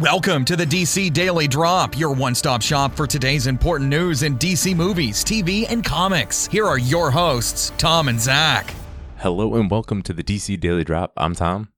Welcome to the DC Daily Drop, your one stop shop for today's important news in DC movies, TV, and comics. Here are your hosts, Tom and Zach. Hello and welcome to the DC Daily Drop. I'm Tom.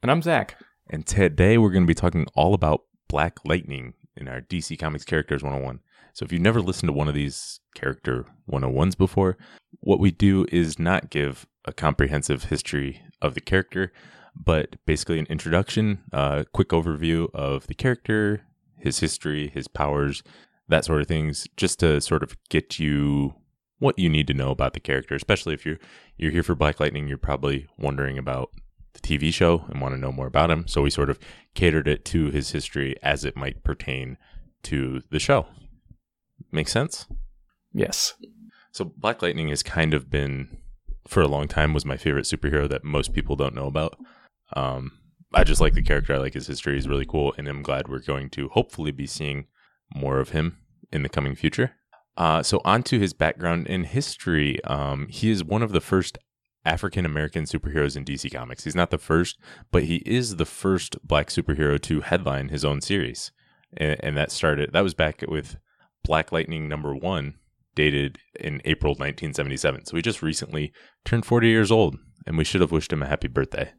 And I'm Zach. And today we're going to be talking all about Black Lightning in our DC Comics Characters 101. So if you've never listened to one of these character 101s before, what we do is not give a comprehensive history of the character but basically an introduction, a uh, quick overview of the character, his history, his powers, that sort of things, just to sort of get you what you need to know about the character. Especially if you're you're here for Black Lightning, you're probably wondering about the TV show and want to know more about him. So we sort of catered it to his history as it might pertain to the show. Make sense? Yes. So Black Lightning has kind of been for a long time was my favorite superhero that most people don't know about. Um, I just like the character. I like his history. He's really cool, and I'm glad we're going to hopefully be seeing more of him in the coming future. Uh, so on to his background in history. Um, he is one of the first African American superheroes in DC Comics. He's not the first, but he is the first black superhero to headline his own series, and, and that started. That was back with Black Lightning number one, dated in April 1977. So he just recently turned 40 years old, and we should have wished him a happy birthday.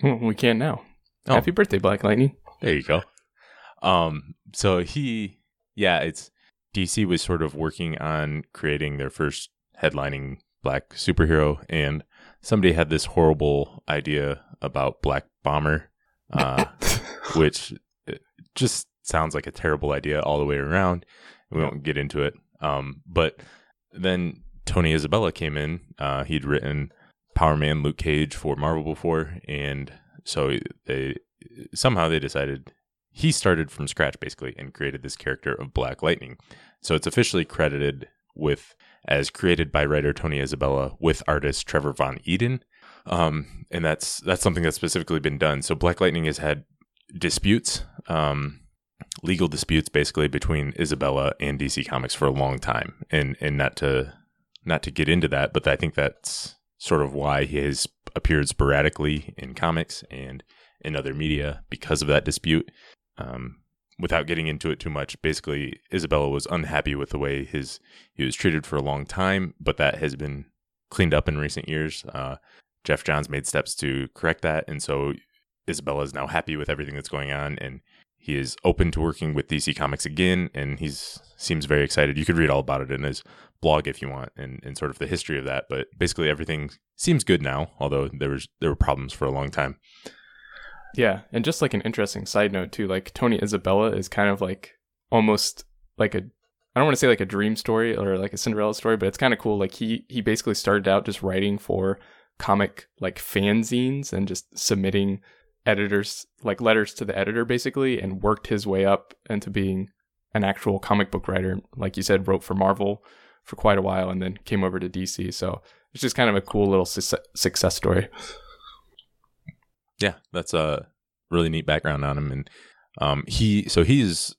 we can't now. Oh. Happy birthday, Black Lightning. There you go. Um, so he, yeah, it's DC was sort of working on creating their first headlining black superhero, and somebody had this horrible idea about Black Bomber, uh, which uh, just sounds like a terrible idea all the way around. We won't get into it. Um, but then Tony Isabella came in. Uh, he'd written Power Man Luke Cage for Marvel before, and so they somehow they decided he started from scratch basically and created this character of Black Lightning. So it's officially credited with as created by writer Tony Isabella with artist Trevor Von Eeden. Um, and that's that's something that's specifically been done. So Black Lightning has had disputes, um, legal disputes basically between Isabella and DC Comics for a long time. And and not to not to get into that, but I think that's sort of why he has appeared sporadically in comics and in other media because of that dispute. Um, without getting into it too much, basically Isabella was unhappy with the way his he was treated for a long time, but that has been cleaned up in recent years. Uh, Geoff Johns made steps to correct that, and so Isabella is now happy with everything that's going on, and he is open to working with DC Comics again, and he's seems very excited. You could read all about it in his blog if you want, and, and sort of the history of that. But basically, everything seems good now, although there was there were problems for a long time. Yeah, and just like an interesting side note too, like Tony Isabella is kind of like almost like a I don't want to say like a dream story or like a Cinderella story, but it's kind of cool. Like he he basically started out just writing for comic like fanzines and just submitting editors like letters to the editor basically and worked his way up into being an actual comic book writer like you said wrote for Marvel for quite a while and then came over to DC so it's just kind of a cool little su- success story. Yeah that's a really neat background on him. And um he so he's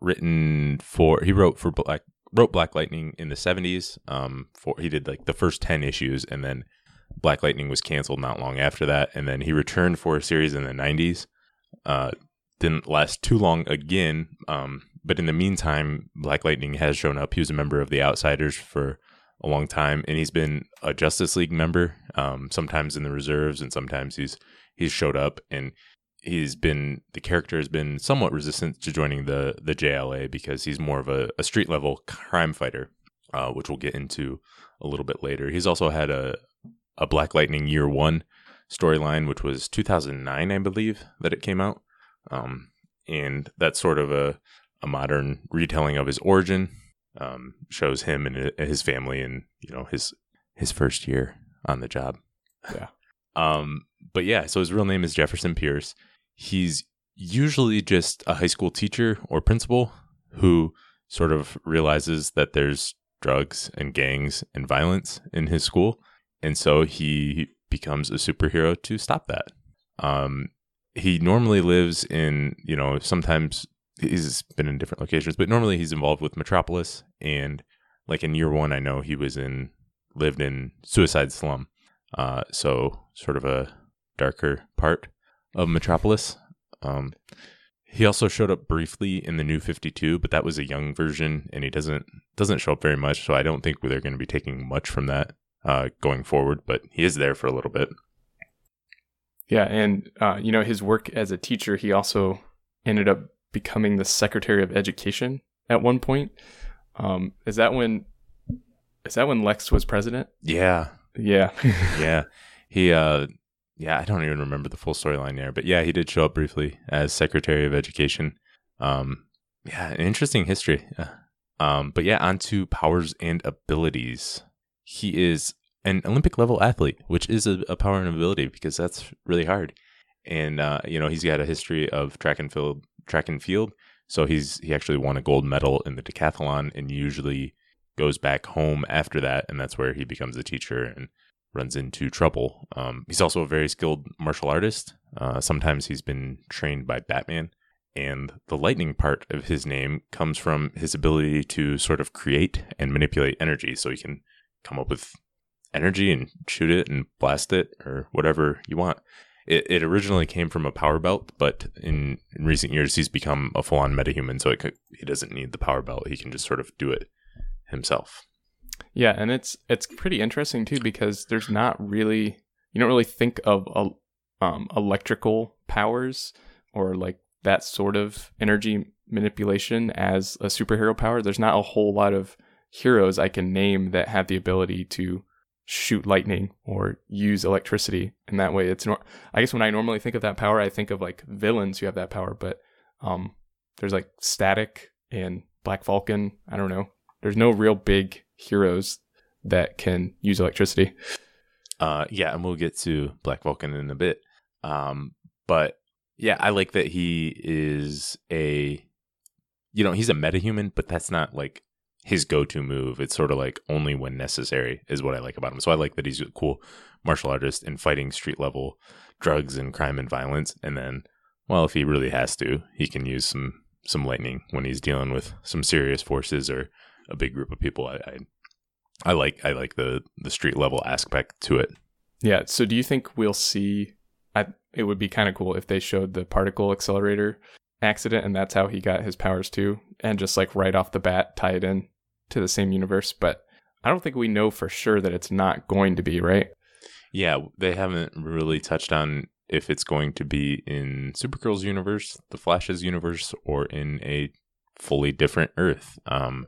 written for he wrote for black wrote black lightning in the 70s um for he did like the first 10 issues and then Black Lightning was canceled not long after that, and then he returned for a series in the '90s. Uh, didn't last too long again, um, but in the meantime, Black Lightning has shown up. He was a member of the Outsiders for a long time, and he's been a Justice League member. Um, sometimes in the reserves, and sometimes he's he's showed up, and he's been the character has been somewhat resistant to joining the the JLA because he's more of a, a street level crime fighter, uh, which we'll get into a little bit later. He's also had a a Black Lightning Year One storyline, which was 2009, I believe, that it came out. Um, and that's sort of a, a modern retelling of his origin. Um, shows him and his family and you know his his first year on the job. Yeah. um, but yeah, so his real name is Jefferson Pierce. He's usually just a high school teacher or principal who sort of realizes that there's drugs and gangs and violence in his school and so he becomes a superhero to stop that. Um, he normally lives in, you know, sometimes he's been in different locations, but normally he's involved with Metropolis. And like in year one, I know he was in, lived in Suicide Slum. Uh, so sort of a darker part of Metropolis. Um, He also showed up briefly in the new 52, but that was a young version and he doesn't doesn't show up very much, so I don't think they're going to be taking much from that uh, going forward, but he is there for a little bit. Yeah, and uh, you know his work as a teacher, he also ended up becoming the Secretary of Education at one point. Um, is that when? Is that when Lex was president? Yeah, Yeah, yeah. He, uh, yeah, I don't even remember the full storyline there, but yeah, he did show up briefly as Secretary of Education. Um, yeah, an interesting history. Uh, Um, but yeah, on to powers and abilities. He is an Olympic level athlete, which is a, a power and ability because that's really hard. And uh, you know, he's got a history of track and field, track and field. So he's he actually won a gold medal in the decathlon, and usually goes back home after that, and that's where he becomes a teacher and runs into trouble. Um, he's also a very skilled martial artist. Uh, sometimes he's been trained by Batman. And the lightning part of his name comes from his ability to sort of create and manipulate energy. So he can come up with energy and shoot it and blast it or whatever you want. It, it originally came from a power belt, but in, in recent years he's become a full on metahuman. So could, he doesn't need the power belt. He can just sort of do it himself. yeah, and it's it's pretty interesting too because there's not really you don't really think of um, electrical powers or like that sort of energy manipulation as a superhero power. There's not a whole lot of heroes I can name that have the ability to shoot lightning or use electricity in that way. It's nor- I guess when I normally think of that power, I think of like villains who have that power, but um, there's like Static and Black Falcon. I don't know. There's no real big heroes that can use electricity. Uh, yeah, and we'll get to Black Vulcan in a bit. Um, but yeah, I like that he is a, you know, he's a metahuman, but that's not like his go-to move. It's sort of like only when necessary is what I like about him. So I like that he's a cool martial artist and fighting street level drugs and crime and violence. And then, well, if he really has to, he can use some some lightning when he's dealing with some serious forces or a big group of people. I, I I like I like the the street level aspect to it. Yeah. So do you think we'll see? I, it would be kind of cool if they showed the particle accelerator accident and that's how he got his powers too, and just like right off the bat tie it in to the same universe. But I don't think we know for sure that it's not going to be right. Yeah, they haven't really touched on if it's going to be in Supergirl's universe, the Flash's universe, or in a fully different Earth. Um,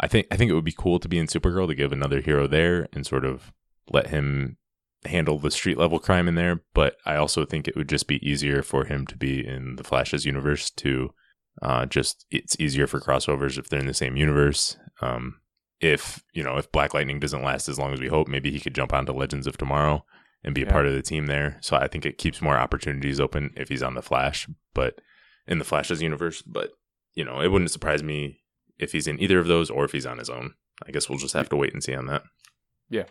I think I think it would be cool to be in Supergirl to give another hero there and sort of let him handle the street level crime in there. But I also think it would just be easier for him to be in the Flash's universe to uh, just it's easier for crossovers if they're in the same universe. Um, if you know if Black Lightning doesn't last as long as we hope, maybe he could jump onto Legends of Tomorrow and be a Yeah. part of the team there. So I think it keeps more opportunities open if he's on the Flash, but in the Flash's universe. But you know, it wouldn't surprise me if he's in either of those or if he's on his own. I guess we'll just have to wait and see on that. Yeah.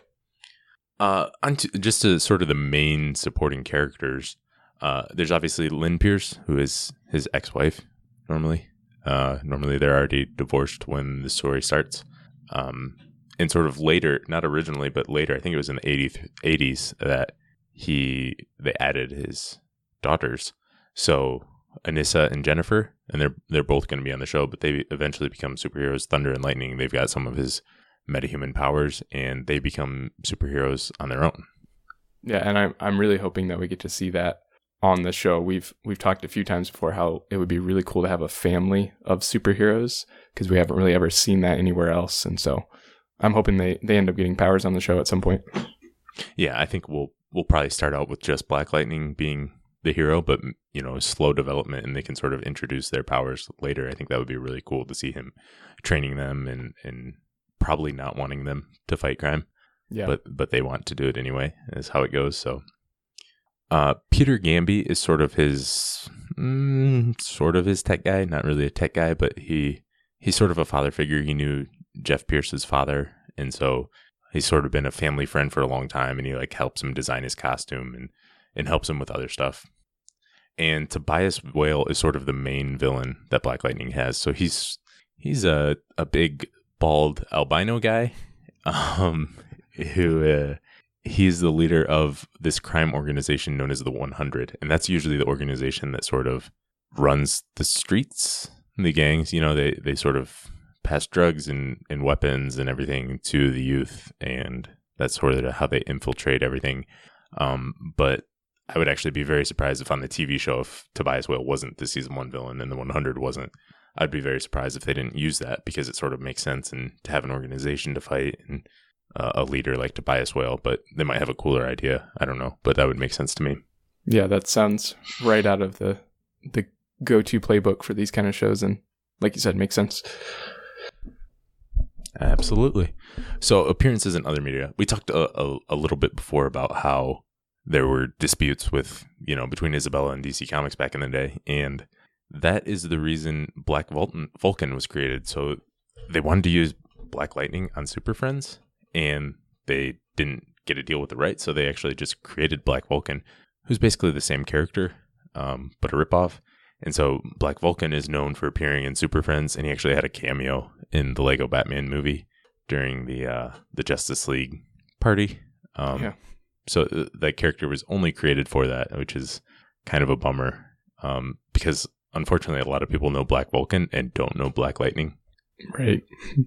Uh, on to, just to sort of the main supporting characters. Uh, there's obviously Lynn Pierce, who is his ex-wife. Normally, uh, normally they're already divorced when the story starts. Um, and sort of later, not originally, but later, I think it was in the 80s, 80s that he they added his daughters. So Anissa and Jennifer, and they're they're both going to be on the show, but they eventually become superheroes. Thunder and Lightning, they've got some of his metahuman powers, and they become superheroes on their own. Yeah, and I'm I'm really hoping that we get to see that on the show. We've we've talked a few times before how it would be really cool to have a family of superheroes because we haven't really ever seen that anywhere else, and so I'm hoping they they end up getting powers on the show at some point. Yeah, I think we'll we'll probably start out with just Black Lightning being the hero, but you know, slow development, and they can sort of introduce their powers later. I think that would be really cool to see him training them and and probably not wanting them to fight crime. Yeah, but but they want to do it anyway. Is how it goes. So, uh, Peter Gambi is sort of his mm, sort of his tech guy. Not really a tech guy, but he he's sort of a father figure. He knew Jeff Pierce's father, and so he's sort of been a family friend for a long time. And he like helps him design his costume and and helps him with other stuff. And Tobias Whale is sort of the main villain that Black Lightning has. So he's he's a a big bald albino guy. Um, who uh, he's the leader of this crime organization known as the 100 and that's usually the organization that sort of runs the streets. The gangs, you know, they they sort of pass drugs and, and weapons and everything to the youth, and that's sort of how they infiltrate everything. Um, but I would actually be very surprised if on the TV show if Tobias Whale wasn't the season one villain and the 100 wasn't. I'd be very surprised if they didn't use that because it sort of makes sense and to have an organization to fight and uh, a leader like Tobias Whale, but they might have a cooler idea. I don't know, but that would make sense to me. Yeah, that sounds right out of the the go to playbook for these kind of shows, and like you said, makes sense. Absolutely. So appearances in other media. We talked a, a, a, little bit before about how there were disputes with you know between Isabella and DC Comics back in the day, and that is the reason Black Vulcan, Vulcan was created. So they wanted to use Black Lightning on Super Friends, and they didn't get a deal with the rights, so they actually just created Black Vulcan, who's basically the same character, um, but a ripoff. And so Black Vulcan is known for appearing in Super Friends, and he actually had a cameo in the Lego Batman movie during the uh, the Justice League party. Um, yeah. So th- uh, that character was only created for that, which is kind of a bummer um, because unfortunately a lot of people know Black Vulcan and don't know Black Lightning. Right.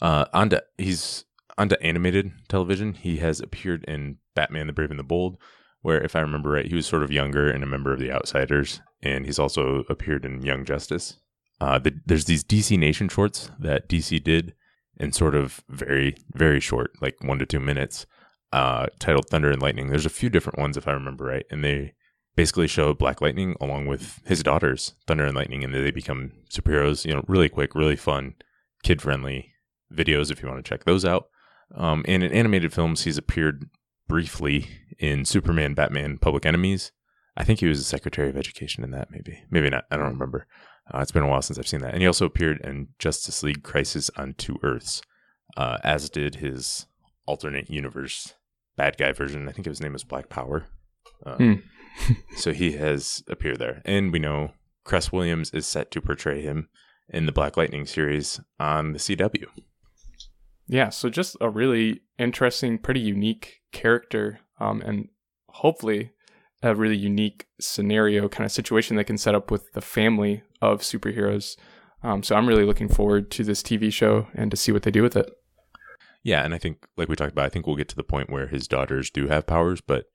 Uh, onto he's onto animated television. He has appeared in Batman: The Brave and the Bold, where, if I remember right, he was sort of younger and a member of the Outsiders, and he's also appeared in Young Justice. Uh, the, there's these DC Nation shorts that DC did and sort of very, very short, like one to two minutes, uh, titled Thunder and Lightning. There's a few different ones, if I remember right, and they basically show Black Lightning along with his daughters, Thunder and Lightning, and they become superheroes. You know, really quick, really fun, kid friendly videos if you want to check those out. Um, and in animated films, he's appeared briefly in Superman, Batman, Public Enemies. I think he was the Secretary of Education in that, maybe. Maybe not. I don't remember. Uh, it's been a while since I've seen that. And he also appeared in Justice League Crisis on Two Earths, uh, as did his alternate universe bad guy version. I think his name was Black Power. Uh, hmm. so he has appeared there. And we know Cress Williams is set to portray him in the Black Lightning series on the CW. Yeah, so just a really interesting, pretty unique character, um, and hopefully a really unique scenario kind of situation they can set up with the family of superheroes. Um, so I'm really looking forward to this TV show and to see what they do with it. Yeah, and I think, like we talked about, I think we'll get to the point where his daughters do have powers, but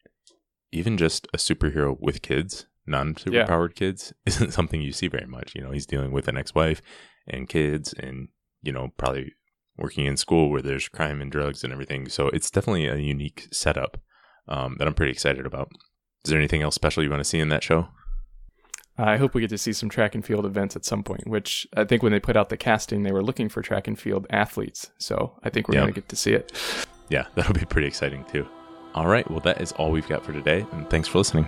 even just a superhero with kids, non superpowered yeah. kids, isn't something you see very much. You know, he's dealing with an ex wife and kids and, you know, probably working in school where there's crime and drugs and everything. So it's definitely a unique setup um, that I'm pretty excited about. Is there anything else special you want to see in that show? I hope we get to see some track and field events at some point, which I think when they put out the casting, they were looking for track and field athletes. So I think we're yep. going to get to see it. Yeah, that'll be pretty exciting too. All right, well, that is all we've got for today, and thanks for listening.